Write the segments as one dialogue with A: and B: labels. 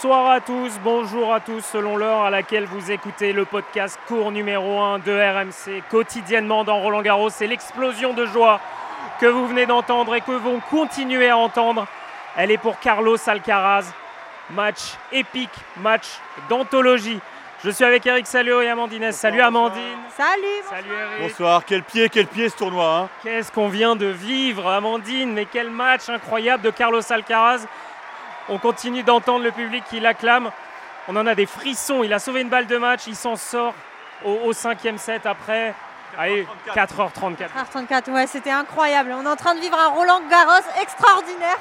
A: Bonsoir à tous, bonjour à tous, selon l'heure à laquelle vous écoutez le podcast court numéro 1 de RMC quotidiennement dans Roland Garros. C'est l'explosion de joie que vous venez d'entendre et que vous continuez à entendre. Elle est pour Carlos Alcaraz. Match épique, match d'anthologie. Je suis avec Eric Salio et Amandine. Salut Amandine.
B: Salut.
A: Salut Eric.
C: Bonsoir, quel pied, quel pied ce tournoi. Hein?
A: Qu'est-ce qu'on vient de vivre, Amandine? Mais quel match incroyable de Carlos Alcaraz. On continue d'entendre le public qui l'acclame. On en a des frissons. Il a sauvé une balle de match. Il s'en sort au, cinquième set après. Allez, 4h34.
B: 4h34, ouais, c'était incroyable. On est en train de vivre un Roland Garros extraordinaire.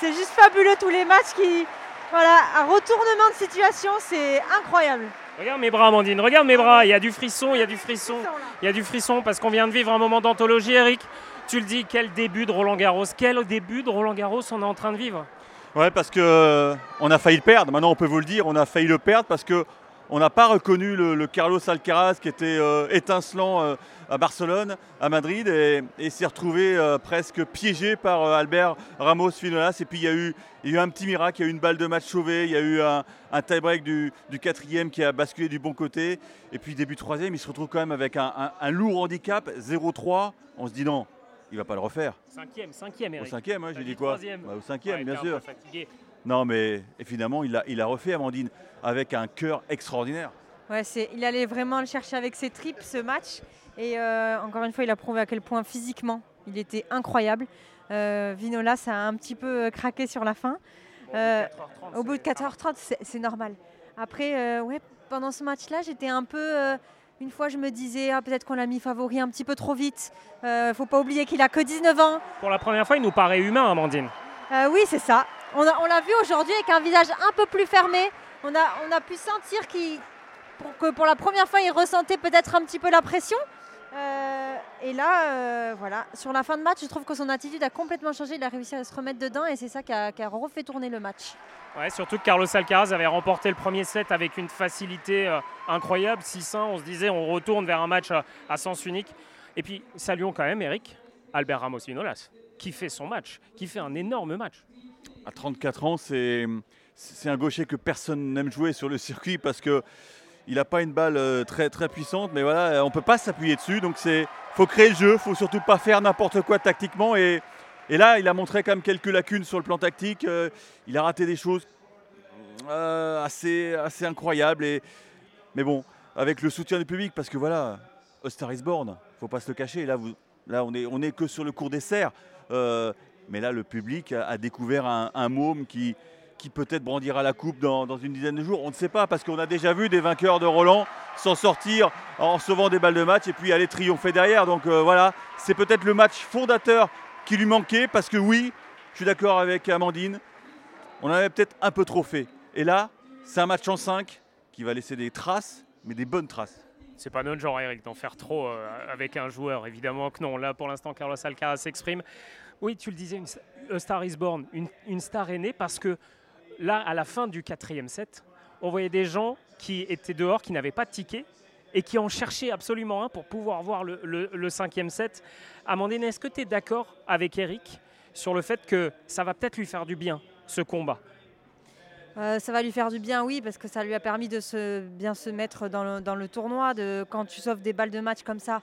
B: C'est juste fabuleux tous les matchs qui. Voilà, un retournement de situation, c'est incroyable.
A: Regarde mes bras, Amandine, regarde mes bras. Il y a du frisson, il y a du frisson. Il y a du frisson parce qu'on vient de vivre un moment d'anthologie, Eric. Tu le dis, quel début de Roland Garros Quel début de Roland Garros on est en train de vivre
C: Ouais, parce qu'on euh, a failli le perdre. Maintenant, on peut vous le dire, on a failli le perdre parce que on n'a pas reconnu le, Carlos Alcaraz qui était euh, étincelant euh, à Barcelone, à Madrid, et, s'est retrouvé presque piégé par Albert Ramos Finolas. Et puis il y, a eu, un petit miracle, il y a eu une balle de match sauvée, il y a eu un, tie-break du, quatrième qui a basculé du bon côté. Et puis début troisième, il se retrouve quand même avec un lourd handicap, 0-3. On se dit non, il va pas le refaire.
A: Cinquième, cinquième, Eric.
C: Au cinquième, j'ai dit quoi
A: bah,
C: Au cinquième, bien sûr. Non, mais finalement, il a, il a refait Amandine avec un cœur extraordinaire.
B: Ouais, c'est, il allait vraiment le chercher avec ses tripes ce match. Et euh, encore une fois, il a prouvé à quel point physiquement il était incroyable. Euh, Vinola, ça a un petit peu euh, craqué sur la fin. au bout de 4h30, c'est, normal. Après, ouais, pendant ce match-là, j'étais un peu une fois, je me disais, ah, peut-être qu'on l'a mis favori un petit peu trop vite. Il euh, ne faut pas oublier qu'il a que 19 ans.
A: Pour la première fois, il nous paraît humain, Amandine.
B: Euh, oui, c'est ça. On l'a vu aujourd'hui avec un visage un peu plus fermé. On a, on a pu sentir que pour la première fois, il ressentait peut-être un petit peu la pression. Euh, et là, voilà, sur la fin de match, je trouve que son attitude a complètement changé. Il a réussi à se remettre dedans et c'est ça qui a, qui a refait tourner le match.
A: Surtout que Carlos Alcaraz avait remporté le premier set avec une facilité euh, incroyable, 6-1. On se disait, on retourne vers un match à, sens unique. Et puis, saluons quand même, Eric, Albert Ramos Vinolas, qui fait son match, qui fait un énorme match.
C: À 34 ans, c'est, un gaucher que personne n'aime jouer sur le circuit parce que il n'a pas une balle euh, très, très puissante, mais voilà, on ne peut pas s'appuyer dessus. Donc, il faut créer le jeu, il faut surtout pas faire n'importe quoi tactiquement. Et et là, il a montré quand même quelques lacunes sur le plan tactique. Euh, il a raté des choses euh, assez, assez incroyables. Et, mais bon, avec le soutien du public, parce que voilà, Star is born, faut pas se le cacher. Là, vous, là on n'est on est que sur le cours des serres. Euh, mais là, le public a, découvert un, môme qui, qui peut-être brandira la coupe dans, dans, une dizaine de jours. On ne sait pas, parce qu'on a déjà vu des vainqueurs de Roland s'en sortir en sauvant des balles de match et puis aller triompher derrière. Donc voilà, c'est peut-être le match fondateur qui lui manquait parce que oui, je suis d'accord avec Amandine, on avait peut-être un peu trop fait. Et là, c'est un match en 5 qui va laisser des traces, mais des bonnes traces.
A: C'est pas notre genre, Eric, d'en faire trop euh, avec un joueur. Évidemment que non. Là, pour l'instant, Carlos Alcaraz s'exprime. Oui, tu le disais, une, star is born, une, star est parce que là, à la fin du quatrième set, on voyait des gens qui étaient dehors, qui n'avaient pas de ticket et qui en cherchaient absolument un pour pouvoir voir le, cinquième set. Amandine, est-ce que tu es d'accord avec Eric sur le fait que ça va peut-être lui faire du bien, ce combat?
B: Euh, ça va lui faire du bien, oui, parce que ça lui a permis de se, bien se mettre dans le, tournoi. Quand tu sauves des balles de match comme ça,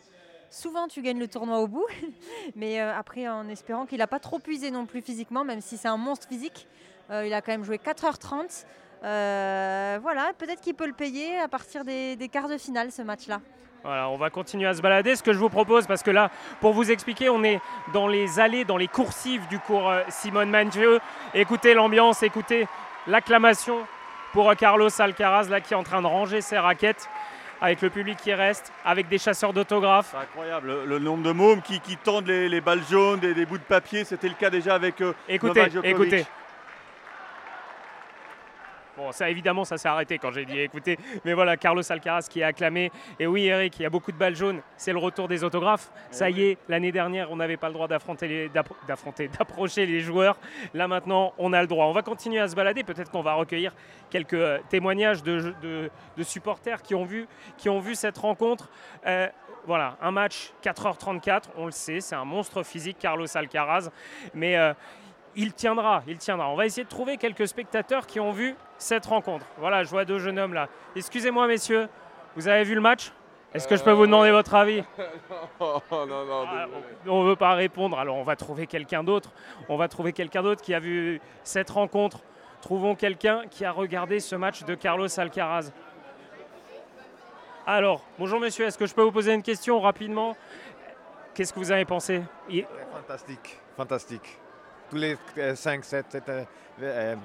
B: souvent tu gagnes le tournoi au bout. Mais euh, après, en espérant qu'il n'a pas trop puisé non plus physiquement, même si c'est un monstre physique, euh, il a quand même joué 4h30. Voilà, peut-être qu'il peut le payer à partir des quarts de finale, ce match-là.
A: Voilà, on va continuer à se balader. Ce que je vous propose, parce que là, pour vous expliquer, on est dans les allées, dans les coursives du cours euh, Simone Mangieux. Écoutez l'ambiance, écoutez l'acclamation pour euh, Carlos Alcaraz, là, qui est en train de ranger ses raquettes avec le public qui reste, avec des chasseurs d'autographes.
C: C'est incroyable, le, nombre de mômes qui, tendent les, balles jaunes, des, des bouts de papier. C'était le cas déjà avec euh,
A: écoutez, Écoutez, Bon, ça évidemment, ça s'est arrêté quand j'ai dit écoutez. Mais voilà, Carlos Alcaraz qui est acclamé. Et oui, Eric, il y a beaucoup de balles jaunes. C'est le retour des autographes. Eh ça y est, l'année dernière, on n'avait pas le droit d'affronter, d'affronter, d'approcher les joueurs. Là maintenant, on a le droit. On va continuer à se balader. Peut-être qu'on va recueillir quelques euh, témoignages de, de, supporters qui ont vu, qui ont vu cette rencontre. Euh, voilà, un match 4h34, on le sait, c'est un monstre physique, Carlos Alcaraz. Mais euh, il tiendra, il tiendra. On va essayer de trouver quelques spectateurs qui ont vu cette rencontre. Voilà, je vois deux jeunes hommes là. Excusez-moi, messieurs, vous avez vu le match? Est-ce que je peux vous demander votre avis?
D: Non, non, non.
A: Ah, On ne veut pas répondre, alors on va trouver quelqu'un d'autre. On va trouver quelqu'un d'autre qui a vu cette rencontre. Trouvons quelqu'un qui a regardé ce match de Carlos Alcaraz. Alors, bonjour monsieur, est-ce que je peux vous poser une question rapidement? Qu'est-ce que vous avez pensé?
E: Fantastique, fantastique. C'était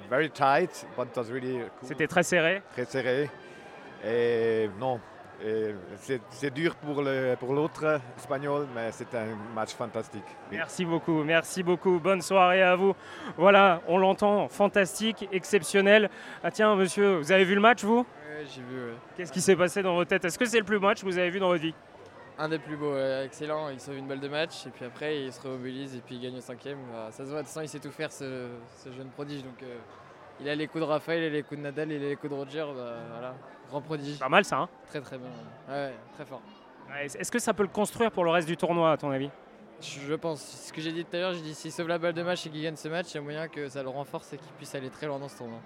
E: very tight, but it was really cool,
A: C'était très serré.
E: très serré. Et non, c'est c'est dur pour le pour l'autre espagnol, mais c'était un match fantastique. Oui.
A: Merci beaucoup, merci beaucoup. Bonne soirée à vous. Voilà, on l'entend, fantastique, exceptionnel. Ah tiens, monsieur, vous avez vu le match, vous?
F: Ouais, j'ai vu. ouais.
A: Qu'est-ce qui s'est passé dans votre tête Est-ce que c'est le plus beau match que vous avez vu dans votre vie?
F: Un des plus beaux, ouais, excellent. Il sauve une balle de match et puis après il se remobilise et puis il gagne au cinquième. Bah, ça se voit, de toute façon il sait tout faire ce, ce jeune prodige. Donc euh, il a les coups de Raphaël, il a les coups de Nadal, il a les coups de Roger. Bah, voilà, grand prodige.
A: Pas mal ça, hein
F: Très très bien. Ouais, Ouais, très fort.
A: Ouais, Est-ce que ça peut le construire pour le reste du tournoi, à ton avis?
F: Je, je pense, ce que j'ai dit tout à l'heure, j'ai dit s'il sauve la balle de match et qu'il gagne ce match, il y a moyen que ça le renforce et qu'il puisse aller très loin dans ce tournoi.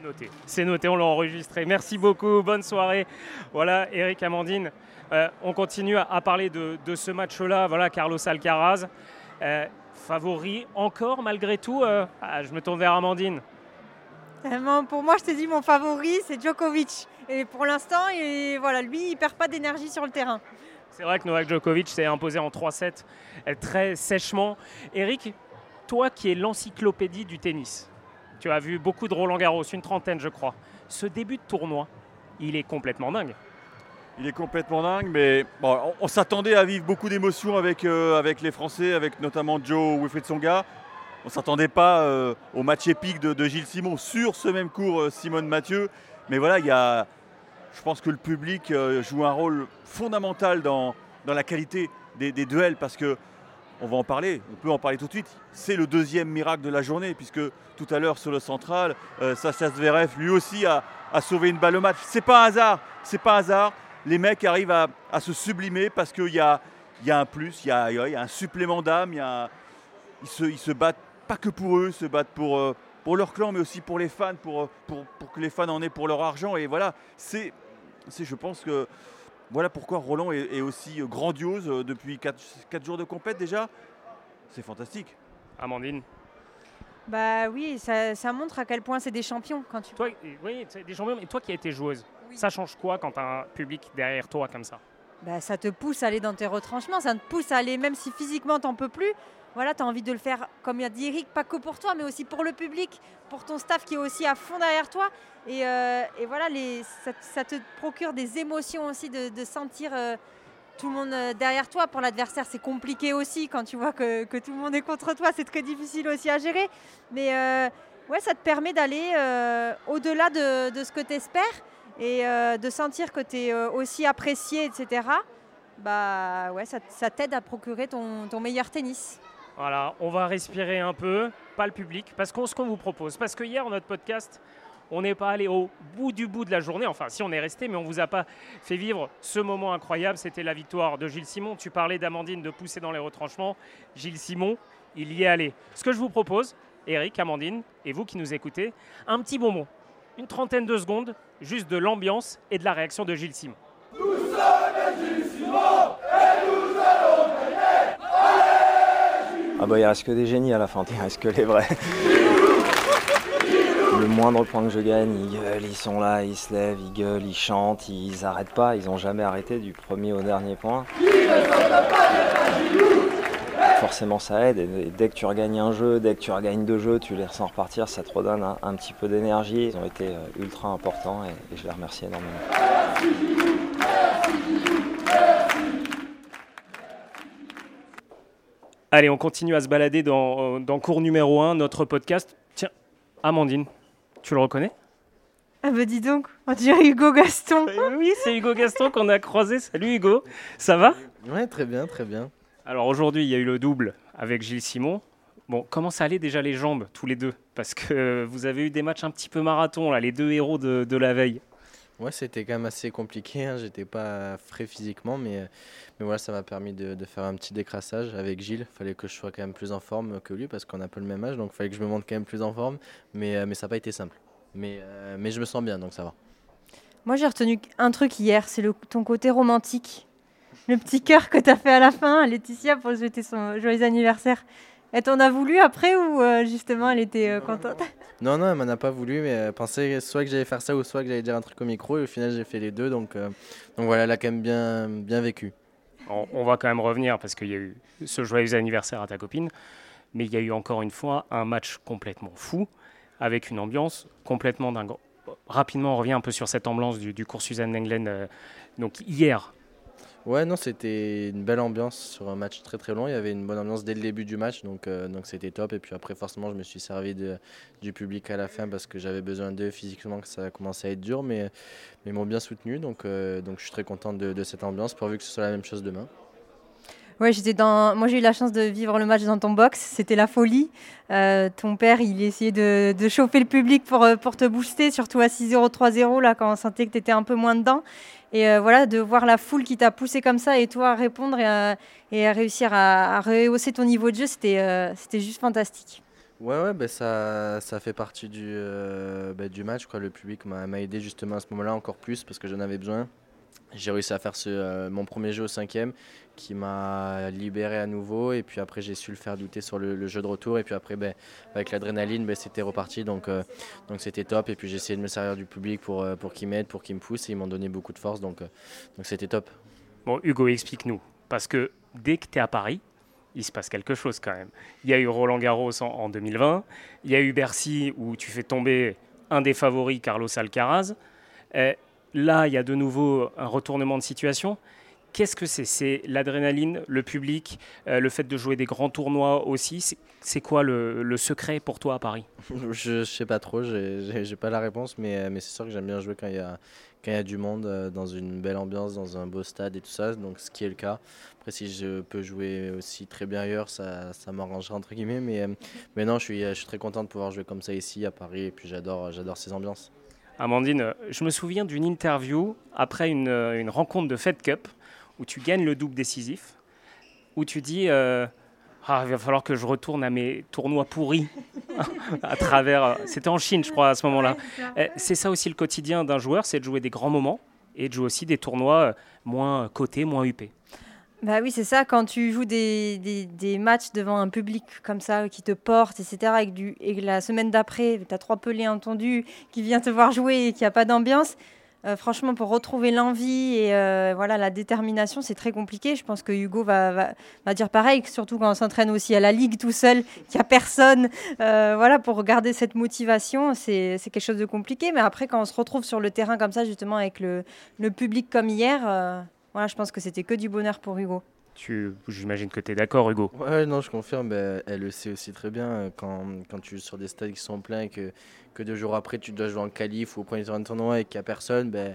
A: C'est noté. C'est noté, on l'a enregistré. Merci beaucoup, bonne soirée. Voilà, Eric Amandine. Euh, on continue à, à parler de, de ce match-là. Voilà, Carlos Alcaraz. Euh, favori encore, malgré tout. euh, ah, je me tourne vers Amandine.
B: Pour moi, je te dis, mon favori, c'est Djokovic. Et pour l'instant, il- voilà, lui, il perd pas d'énergie sur le terrain.
A: C'est vrai que Novak Djokovic s'est imposé en 3-7 euh, très sèchement. Eric, toi qui es l'encyclopédie du tennis, tu as vu beaucoup de Roland Garros, une trentaine je crois. Ce début de tournoi, il est complètement dingue.
C: Il est complètement dingue, mais bon, on, s'attendait à vivre beaucoup d'émotions avec, euh, avec les Français, avec notamment Joe Wilfried Songa. On ne s'attendait pas euh, au match épique de, Gilles Simon sur ce même cours, euh, Simone Mathieu. Mais voilà, il y a, je pense que le public joue un rôle fondamental dans, dans la qualité des, des duels parce que on va en parler, on peut en parler tout de suite. C'est le deuxième miracle de la journée puisque tout à l'heure sur le central, euh, Zverev lui aussi a, sauvé une balle au match. C'est pas un hasard, c'est pas un hasard. Les mecs arrivent à, se sublimer parce qu'il y a, un plus, il y a, un supplément d'âme, ils, se, battent pas que pour eux, ils se battent pour, euh, leur clan, mais aussi pour les fans, pour, euh, pour, que les fans en aient pour leur argent. Et voilà, c'est je pense que voilà pourquoi Roland est, est aussi grandiose euh, depuis 4, jours de compète déjà. C'est fantastique.
A: Amandine,
B: Bah oui, ça, ça montre à quel point c'est des champions quand tu.
A: toi, et- oui, c'est des champions, mais toi qui as été joueuse, ça change quoi quand tu as un public derrière toi comme ça?
B: Bah, ça te pousse à aller dans tes retranchements, ça te pousse à aller, même si physiquement t'en peux plus. Voilà, tu as envie de le faire, comme il a dit Eric, pas que pour toi, mais aussi pour le public, pour ton staff qui est aussi à fond derrière toi. Et, euh, voilà, ça, te procure des émotions aussi de, sentir euh, tout le monde euh, derrière toi. Pour l'adversaire, c'est compliqué aussi quand tu vois que, tout le monde est contre toi, c'est très difficile aussi à gérer. Mais euh, ouais, ça te permet d'aller au-delà de, ce que tu espères et de sentir que tu es aussi apprécié, etc. Bah ouais, ça, t'aide à procurer ton meilleur tennis.
A: Voilà, on va respirer un peu, pas le public, parce qu'on ce qu'on vous propose. Parce que hier, notre podcast, on n'est pas allé au bout du bout de la journée. Enfin, si on est resté, mais on vous a pas fait vivre ce moment incroyable. C'était la victoire de Gilles Simon. Tu parlais d'Amandine de pousser dans les retranchements. Gilles Simon, il y est allé. Ce que je vous propose, Eric, Amandine, et vous qui nous écoutez, un petit bonbon, une trentaine de secondes, juste de l'ambiance et de la réaction de Gilles Simon.
G: Bah il reste que des génies à la fin, il reste que les vrais. Le moindre point que je gagne, ils gueulent, ils sont là, ils se lèvent, ils gueulent, ils chantent, ils arrêtent pas, ils ont jamais arrêté du premier au dernier point. Forcément ça aide, et dès que tu regagnes un jeu, dès que tu regagnes deux jeux, tu les ressens repartir, ça te redonne un, petit peu d'énergie. Ils ont été euh, ultra importants et je les remercie énormément.
A: Allez, on continue à se balader dans, dans cours numéro 1, notre podcast. Tiens, Amandine, tu le reconnais?
B: Ah bah dis donc, on dirait Hugo Gaston.
A: Euh, Oui, c'est Hugo Gaston qu'on a croisé. Salut Hugo, ça va?
H: Ouais, très bien, très bien.
A: Alors aujourd'hui, il y a eu le double avec Gilles Simon. Bon, comment ça allait déjà les jambes, tous les deux? Parce que vous avez eu des matchs un petit peu marathon, là, les deux héros de, de la veille.
H: Ouais, c'était quand même assez compliqué. Hein. J'étais pas frais physiquement, mais, mais voilà, ça m'a permis de, faire un petit décrassage avec Gilles. Il fallait que je sois quand même plus en forme que lui parce qu'on a pas le même âge, donc fallait que je me montre quand même plus en forme. Mais, euh, mais ça n'a pas été simple. Mais, euh, mais je me sens bien, donc ça va.
B: Moi, j'ai retenu un truc hier, c'est ton côté romantique. Le petit cœur que tu as fait à la fin Laetitia pour souhaiter son joyeux anniversaire. Elle t'en a voulu après ou euh, justement elle était euh, contente?
H: Non, non, elle m'en a pas voulu, mais elle pensait soit que j'allais faire ça ou soit que j'allais dire un truc au micro. Et au final, j'ai fait les deux. Donc, euh, donc voilà, elle a quand même bien, bien vécu.
A: On, on va quand même revenir parce qu'il y a eu ce joyeux anniversaire à ta copine, mais il y a eu encore une fois un match complètement fou avec une ambiance complètement dingue. Rapidement, on revient un peu sur cette ambiance du, du cours Suzanne Lenglen. euh, donc hier,
H: Ouais, non, c'était une belle ambiance sur un match très très long. Il y avait une bonne ambiance dès le début du match, donc euh, donc c'était top. Et puis après, forcément, je me suis servi de, du public à la fin parce que j'avais besoin d'eux physiquement, que ça a commencé à être dur, mais, mais ils m'ont bien soutenu. Donc, euh, donc je suis très content de, de cette ambiance, pourvu que ce soit la même chose demain.
B: Ouais, j'étais dans. Moi, j'ai eu la chance de vivre le match dans ton box. C'était la folie. Euh, ton père, il essayait de, chauffer le public pour, euh, pour te booster, surtout à 6-0, 3-0, là, quand on sentait que tu étais un peu moins dedans. Et euh, voilà, de voir la foule qui t'a poussé comme ça et toi à répondre et à, réussir à, rehausser ton niveau de jeu, c'était c'était juste fantastique.
H: Ouais, ouais, ben ça, ça fait partie du, ben, du match. Quoi. Le public m'a aidé justement à ce moment-là encore plus parce que j'en avais besoin. J'ai réussi à faire ce, mon premier jeu au cinquième qui m'a libéré à nouveau et puis après j'ai su le faire douter sur le, jeu de retour et puis après ben, avec l'adrénaline ben, c'était reparti donc euh, donc c'était top et puis j'ai essayé de me servir du public pour, euh, pour qu'ils m'aident, pour qu'ils me poussent et ils m'ont donné beaucoup de force donc euh, donc c'était top.
A: bon, Hugo, explique-nous. Parce que dès que tu es à Paris, il se passe quelque chose quand même. Il y a eu Roland Garros en, en 2020, il y a eu Bercy où tu fais tomber un des favoris, Carlos Alcaraz. Là, il y a de nouveau un retournement de situation. Qu'est-ce que c'est? C'est l'adrénaline, le public, euh, le fait de jouer des grands tournois aussi? C'est- quoi le, le secret pour toi à Paris?
H: Je, je sais pas trop, j'ai- pas la réponse, mais, euh, mais c'est sûr que j'aime bien jouer quand il y a, quand il y a du monde, euh, dans une belle ambiance, dans un beau stade et tout ça, donc ce qui est le cas. Après, si je peux jouer aussi très bien ailleurs, ça, ça m'arrangera entre guillemets, mais, euh, mais non, je suis, je suis très content de pouvoir jouer comme ça ici à Paris, et puis j'adore ces ambiances.
A: Amandine, je me souviens d'une interview après une, une rencontre de Fed Cup où tu gagnes le double décisif, où tu dis euh, ah, il va falloir que je retourne à mes tournois pourris à travers. euh, C'était en Chine, je crois, à ce moment-là. Euh, C'est ça aussi le quotidien d'un joueur, c'est de jouer des grands moments et de jouer aussi des tournois euh, moins cotés, moins huppés.
B: Bah oui, c'est ça, quand tu joues des, des- des matchs devant un public comme ça, qui te porte, etc., et que, du- et que la semaine d'après, tu as trois pelés entendus qui vient te voir jouer et qu'il n'y a pas d'ambiance, euh, franchement, pour retrouver l'envie et euh, voilà, la détermination, c'est très compliqué. Je pense que Hugo va, dire pareil, surtout quand on s'entraîne aussi à la Ligue tout seul, qu'il n'y a personne. euh, voilà, pour garder cette motivation, c'est quelque chose de compliqué. Mais après, quand on se retrouve sur le terrain comme ça, justement, avec le, le public comme hier... voilà, je pense que c'était que du bonheur pour Hugo.
A: Tu- J'imagine que tu es d'accord, Hugo.
H: Ouais, non, je confirme. ben, elle le sait aussi très bien. euh, Quand, quand tu joues sur des stades qui sont pleins et que, que deux jours après, tu dois jouer en qualif ou au premier tour de tournoi et qu'il n'y a personne, ben,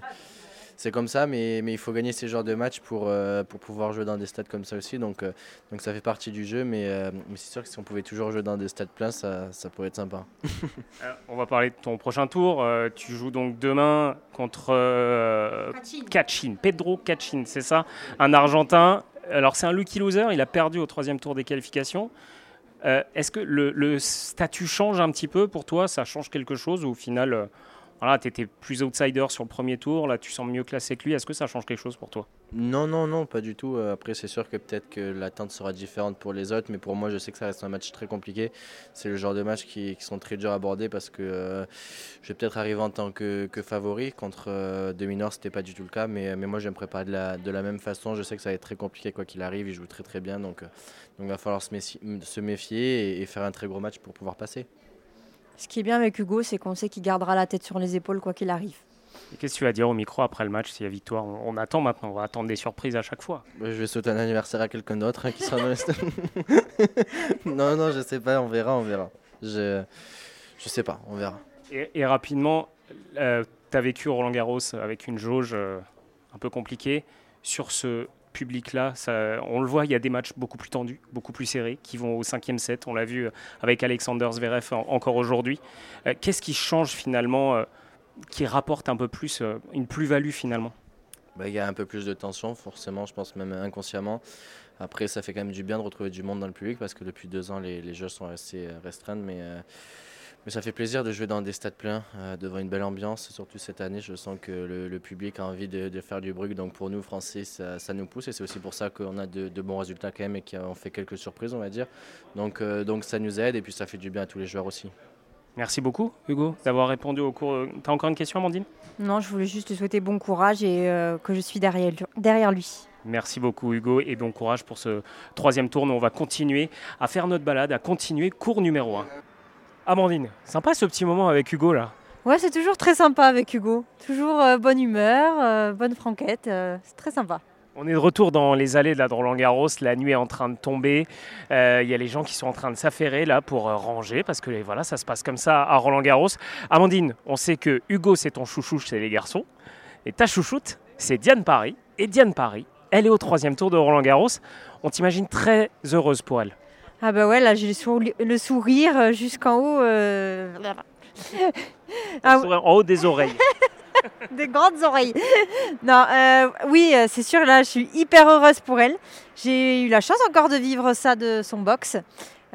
H: c'est comme ça. Mais, mais il faut gagner ces genres de matchs pour, euh, pour pouvoir jouer dans des stades comme ça aussi. Donc, euh, donc ça fait partie du jeu. Mais, euh, mais c'est sûr que si on pouvait toujours jouer dans des stades pleins, ça, ça pourrait être sympa.
A: On va parler de ton prochain tour. Tu joues donc demain contre euh, Kachin, Pedro Kachin, c'est ça? Un Argentin. Alors c'est un lucky loser, il a perdu au troisième tour des qualifications. Euh, Est-ce que le, le statut change un petit peu pour toi? Ça change quelque chose ou au final, euh, voilà, tu étais plus outsider sur le premier tour, là tu sens mieux classé que lui. Est-ce que ça change quelque chose pour toi?
H: Non, non, non, pas du tout. Euh, Après, c'est sûr que peut-être que l'attente sera différente pour les autres, mais pour moi, je sais que ça reste un match très compliqué. C'est le genre de match qui, sont très durs à aborder parce que euh, je vais peut-être arriver en tant que, favori. Contre euh, Dominor, c'était pas du tout le cas, mais, mais moi, je vais me préparer de la, de la même façon. Je sais que ça va être très compliqué quoi qu'il arrive. Il joue très très bien, donc euh, donc il va falloir se méfier, et faire un très gros match pour pouvoir passer.
B: Ce qui est bien avec Hugo, c'est qu'on sait qu'il gardera la tête sur les épaules quoi qu'il arrive.
A: Et Qu'est-ce que tu vas dire au micro après le match s'il y a victoire on, on attend maintenant, on va attendre des surprises à chaque fois.
H: Je vais souhaiter un anniversaire à quelqu'un d'autre hein, qui sera dans le stade. non, non, je sais pas, on verra, on verra. Je, je sais pas, on verra.
A: Et, et rapidement, tu as vécu Roland Garros avec une jauge euh, un peu compliquée. Sur ce public-là, on le voit, il y a des matchs beaucoup plus tendus, beaucoup plus serrés, qui vont au cinquième set. On l'a vu euh, avec Alexander Zverev en- encore aujourd'hui. Euh, Qu'est-ce qui change finalement, euh, qui rapporte un peu plus, une plus-value finalement?
H: Bah, Il y a un peu plus de tension, forcément, je pense même inconsciemment. Après, ça fait quand même du bien de retrouver du monde dans le public parce que depuis deux ans, les, jeux sont euh, restreints. Mais, Mais ça fait plaisir de jouer dans des stades pleins, euh, devant une belle ambiance. Surtout cette année, je sens que le, le public a envie de, de, faire du bruit. Donc pour nous, Français, ça, ça nous pousse. Et c'est aussi pour ça qu'on a de, de, bons résultats quand même et qu'on fait quelques surprises, on va dire. Donc, euh, donc ça nous aide et puis ça fait du bien à tous les joueurs aussi.
A: Merci beaucoup, Hugo, d'avoir répondu au cours. Tu as encore une question, Amandine?
B: Non, je voulais juste te souhaiter bon courage et euh, que je suis derrière, derrière lui.
A: Merci beaucoup Hugo et bon courage pour ce troisième tour. Nous, on va continuer à faire notre balade, à continuer cours numéro 1. Amandine, sympa ce petit moment avec Hugo là.
B: Ouais, c'est toujours très sympa avec Hugo. Toujours euh, bonne humeur, euh, bonne franquette. Euh, c'est très sympa.
A: On est de retour dans les allées de la Roland Garros. La nuit est en train de tomber. Il y a les gens qui sont en train de s'affairer là pour ranger parce que voilà, ça se passe comme ça à Roland Garros. Amandine, on sait que Hugo c'est ton chouchou chez les garçons et ta chouchoute c'est Diane Paris. Et Diane Paris, elle est au troisième tour de Roland Garros. On t'imagine très heureuse pour elle.
B: Ah bah ouais, là j'ai le, sourire, le sourire jusqu'en haut. Euh...
A: ah, en haut des oreilles.
B: des grandes oreilles. Non, euh, oui, c'est sûr, là, je suis hyper heureuse pour elle. J'ai eu la chance encore de vivre ça de son box.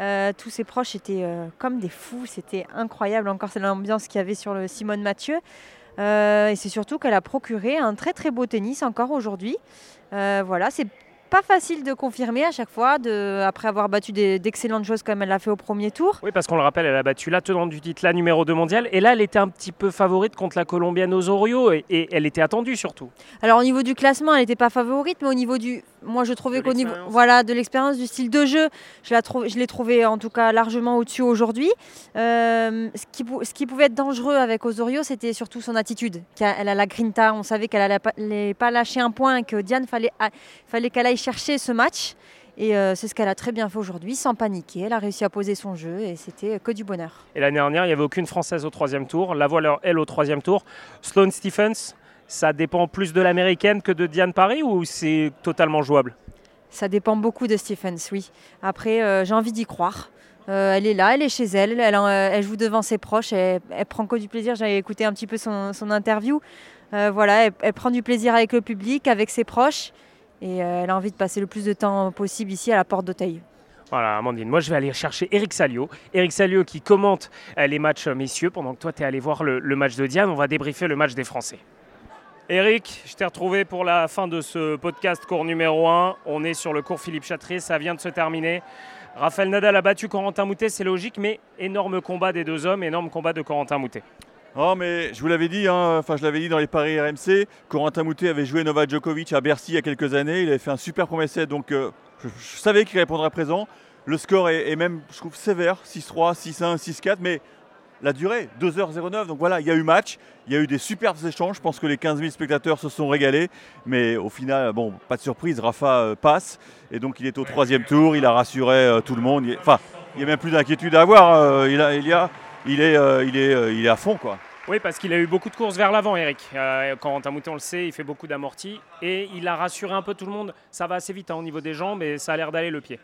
B: Euh, tous ses proches étaient euh, comme des fous, c'était incroyable encore c'est l'ambiance qu'il y avait sur le Simone Mathieu. Euh, et c'est surtout qu'elle a procuré un très très beau tennis encore aujourd'hui. Euh, voilà, c'est pas facile de confirmer à chaque fois, de, après avoir battu d'excellentes choses comme elle l'a fait au premier tour.
A: Oui, parce qu'on le rappelle, elle a battu la tenante du titre, la numéro 2 mondiale, et là, elle était un petit peu favorite contre la Colombienne Osorio, et, et elle était attendue surtout.
B: Alors au niveau du classement, elle n'était pas favorite, mais au niveau du... Moi, je trouvais qu'au niveau voilà, de l'expérience, du style de jeu, je, la trouve, je l'ai trouvé en tout cas largement au-dessus aujourd'hui. Euh, ce, qui, ce qui pouvait être dangereux avec Osorio, c'était surtout son attitude. Elle a la grinta, on savait qu'elle n'allait pas lâcher un point, que Diane, fallait, fallait qu'elle aille chercher ce match. Et euh, c'est ce qu'elle a très bien fait aujourd'hui, sans paniquer. Elle a réussi à poser son jeu et c'était que du bonheur.
A: Et l'année dernière, il n'y avait aucune Française au troisième tour. La voilà, elle, au troisième tour. Sloane Stephens, ça dépend plus de l'américaine que de Diane Paris ou c'est totalement jouable?
B: Ça dépend beaucoup de Stephens, oui. Après, euh, j'ai envie d'y croire. Euh, elle est là, elle est chez elle, elle, elle joue devant ses proches, elle, elle prend que du plaisir. J'avais écouté un petit peu son, son interview. Voilà, elle, elle, prend du plaisir avec le public, avec ses proches. Et euh, elle a envie de passer le plus de temps possible ici à la porte d'Auteuil.
A: Voilà, Amandine. Moi, je vais aller chercher Eric Salio. Eric Salio qui commente euh, les matchs messieurs pendant que toi, tu es allé voir le, le, match de Diane. On va débriefer le match des Français. Eric, je t'ai retrouvé pour la fin de ce podcast cours numéro 1. On est sur le cours Philippe Chatrier, ça vient de se terminer. Raphaël Nadal a battu Corentin Moutet, c'est logique, mais énorme combat des deux hommes, énorme combat de Corentin Moutet.
C: Oh mais je vous l'avais dit, hein, enfin je l'avais dit dans les paris RMC, Corentin Moutet avait joué Novak Djokovic à Bercy il y a quelques années, il avait fait un super premier set, donc euh, je, savais qu'il répondrait présent. Le score est, même, je trouve, sévère, 6-3, 6-1, 6-4, mais la durée, 2h09, donc voilà, il y a eu match, il y a eu des superbes échanges, je pense que les 15 000 spectateurs se sont régalés, mais au final, bon, pas de surprise, Rafa euh, passe, et donc il est au troisième tour, il a rassuré euh, tout le monde, enfin, il n'y a même plus d'inquiétude à avoir, il y a il est, euh, il, est, euh, il est à fond. Quoi.
A: Oui, parce qu'il a eu beaucoup de courses vers l'avant, Eric. Euh, Corentin Moutet, on le sait, il fait beaucoup d'amortis. Et il a rassuré un peu tout le monde. Ça va assez vite hein, au niveau des jambes, mais ça a l'air d'aller le pied.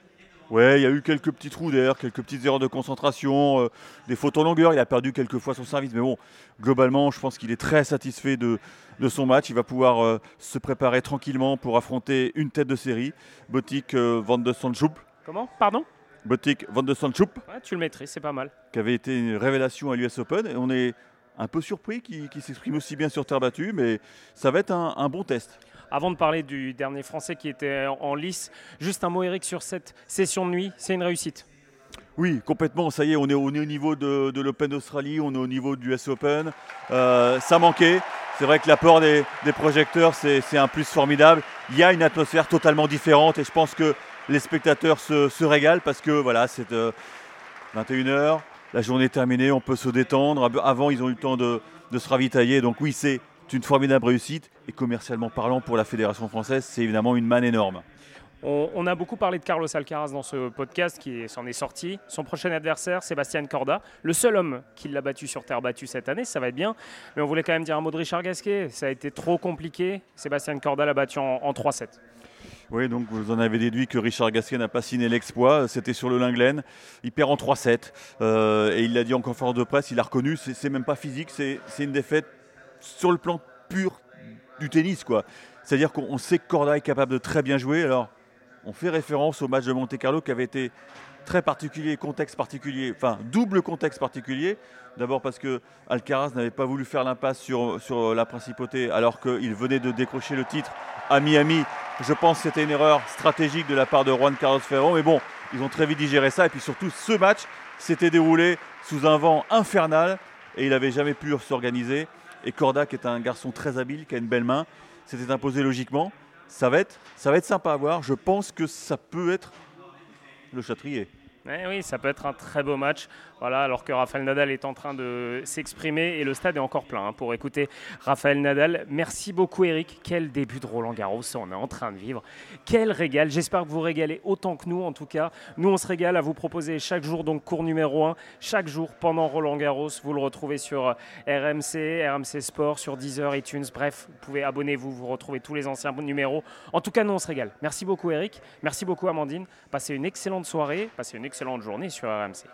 C: Ouais, il y a eu quelques petits trous d'air, quelques petites erreurs de concentration, euh, des fautes en longueur. Il a perdu quelques fois son service, mais bon, globalement, je pense qu'il est très satisfait de, de, son match. Il va pouvoir euh, se préparer tranquillement pour affronter une tête de série, Botik euh, Van de.
A: Comment? Pardon?
C: Botik Van de Sandschoup.
A: Ouais, tu le maîtrises, c'est pas mal.
C: Qui avait été une révélation à l'US Open. Et on est un peu surpris qu'il qu s'exprime aussi bien sur terre battue, mais ça va être un, un bon test.
A: Avant de parler du dernier Français qui était en lice, juste un mot Eric sur cette session de nuit, c'est une réussite
C: oui, complètement. Ça y est, on est, on est au niveau de, de l'Open d'Australie, on est au niveau du US Open. Euh, ça manquait. C'est vrai que l'apport des, des, projecteurs, c'est un plus formidable. Il y a une atmosphère totalement différente et je pense que les spectateurs se, régalent parce que voilà, c'est euh, 21h, la journée est terminée, on peut se détendre. Avant, ils ont eu le temps de, se ravitailler. Donc oui, c'est une formidable réussite et commercialement parlant pour la Fédération française, c'est évidemment une manne énorme.
A: On, on, a beaucoup parlé de Carlos Alcaraz dans ce podcast qui s'en est sorti. Son prochain adversaire, Sébastien Corda, le seul homme qui l'a battu sur terre battue cette année, ça va être bien. Mais on voulait quand même dire un mot de Richard Gasquet. Ça a été trop compliqué. Sébastien Corda l'a battu en, en 3-7.
C: Oui, donc vous en avez déduit que Richard Gasquet n'a pas signé l'exploit. C'était sur le Linglen. Il perd en 3-7. Euh, et il l'a dit en conférence de presse, il a reconnu, c'est même pas physique, c'est une défaite sur le plan pur du tennis. quoi. C'est-à-dire qu'on sait que Corda est capable de très bien jouer. Alors, on fait référence au match de Monte Carlo qui avait été très particulier, contexte particulier, enfin double contexte particulier. D'abord parce que Alcaraz n'avait pas voulu faire l'impasse sur, sur la principauté alors qu'il venait de décrocher le titre à Miami. Je pense que c'était une erreur stratégique de la part de Juan Carlos Ferro, mais bon, ils ont très vite digéré ça. Et puis surtout, ce match s'était déroulé sous un vent infernal et il n'avait jamais pu s'organiser. Et Corda, qui est un garçon très habile, qui a une belle main, s'était imposé logiquement. Ça va, être, ça va être sympa à voir. Je pense que ça peut être le châtrier.
A: Eh oui, ça peut être un très beau match. Voilà, alors que Rafael Nadal est en train de s'exprimer et le stade est encore plein hein, pour écouter Rafael Nadal. Merci beaucoup Eric. Quel début de Roland Garros on est en train de vivre. Quel régal. J'espère que vous régalez autant que nous en tout cas. Nous on se régale à vous proposer chaque jour donc cours numéro 1 chaque jour pendant Roland Garros. Vous le retrouvez sur RMC, RMC Sport, sur Deezer, iTunes. Bref, vous pouvez abonnez-vous, vous retrouvez tous les anciens numéros. En tout cas, nous on se régale. Merci beaucoup Eric. Merci beaucoup Amandine. Passez une excellente soirée, passez une excellente journée sur RMC.